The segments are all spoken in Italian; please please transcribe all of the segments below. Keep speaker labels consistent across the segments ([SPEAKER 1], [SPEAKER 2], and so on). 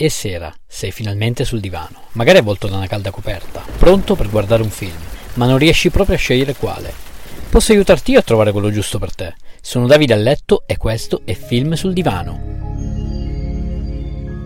[SPEAKER 1] È sera, sei finalmente sul divano, magari avvolto da una calda coperta, pronto per guardare un film, ma non riesci proprio a scegliere quale. Posso aiutarti io a trovare quello giusto per te. Sono Davide a letto e questo è Film sul divano.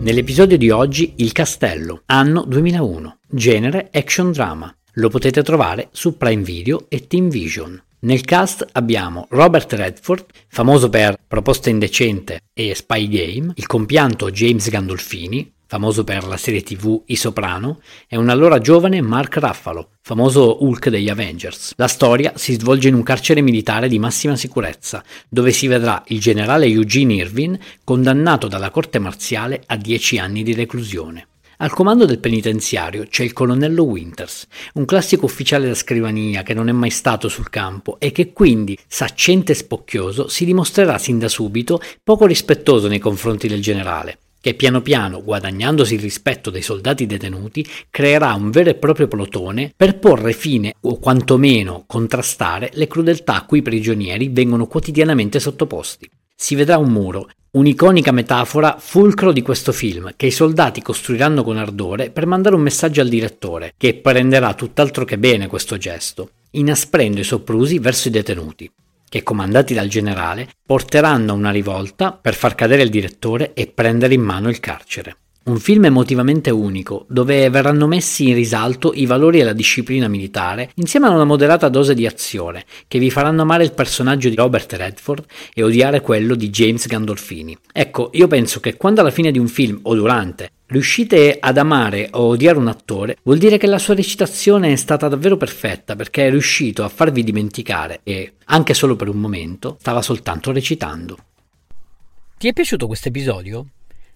[SPEAKER 1] Nell'episodio di oggi Il Castello, anno 2001, genere action drama. Lo potete trovare su Prime Video e Team Vision. Nel cast abbiamo Robert Redford, famoso per Proposta indecente e Spy Game, il compianto James Gandolfini, famoso per la serie tv I Soprano, e un allora giovane Mark Ruffalo, famoso Hulk degli Avengers. La storia si svolge in un carcere militare di massima sicurezza, dove si vedrà il generale Eugene Irvin condannato dalla corte marziale a 10 anni di reclusione. Al comando del penitenziario c'è il colonnello Winters, un classico ufficiale da scrivania che non è mai stato sul campo e che quindi, saccente e spocchioso, si dimostrerà sin da subito poco rispettoso nei confronti del generale, che piano piano, guadagnandosi il rispetto dei soldati detenuti, creerà un vero e proprio plotone per porre fine o quantomeno contrastare le crudeltà a cui i prigionieri vengono quotidianamente sottoposti. Si vedrà un muro, un'iconica metafora fulcro di questo film che i soldati costruiranno con ardore per mandare un messaggio al direttore, che prenderà tutt'altro che bene questo gesto, inasprendo i soprusi verso i detenuti, che comandati dal generale porteranno a una rivolta per far cadere il direttore e prendere in mano il carcere. Un film emotivamente unico, dove verranno messi in risalto i valori e la disciplina militare, insieme a una moderata dose di azione, che vi faranno amare il personaggio di Robert Redford e odiare quello di James Gandolfini. Ecco, io penso che quando alla fine di un film o durante riuscite ad amare o odiare un attore, vuol dire che la sua recitazione è stata davvero perfetta perché è riuscito a farvi dimenticare e, anche solo per un momento, stava soltanto recitando.
[SPEAKER 2] Ti è piaciuto questo episodio?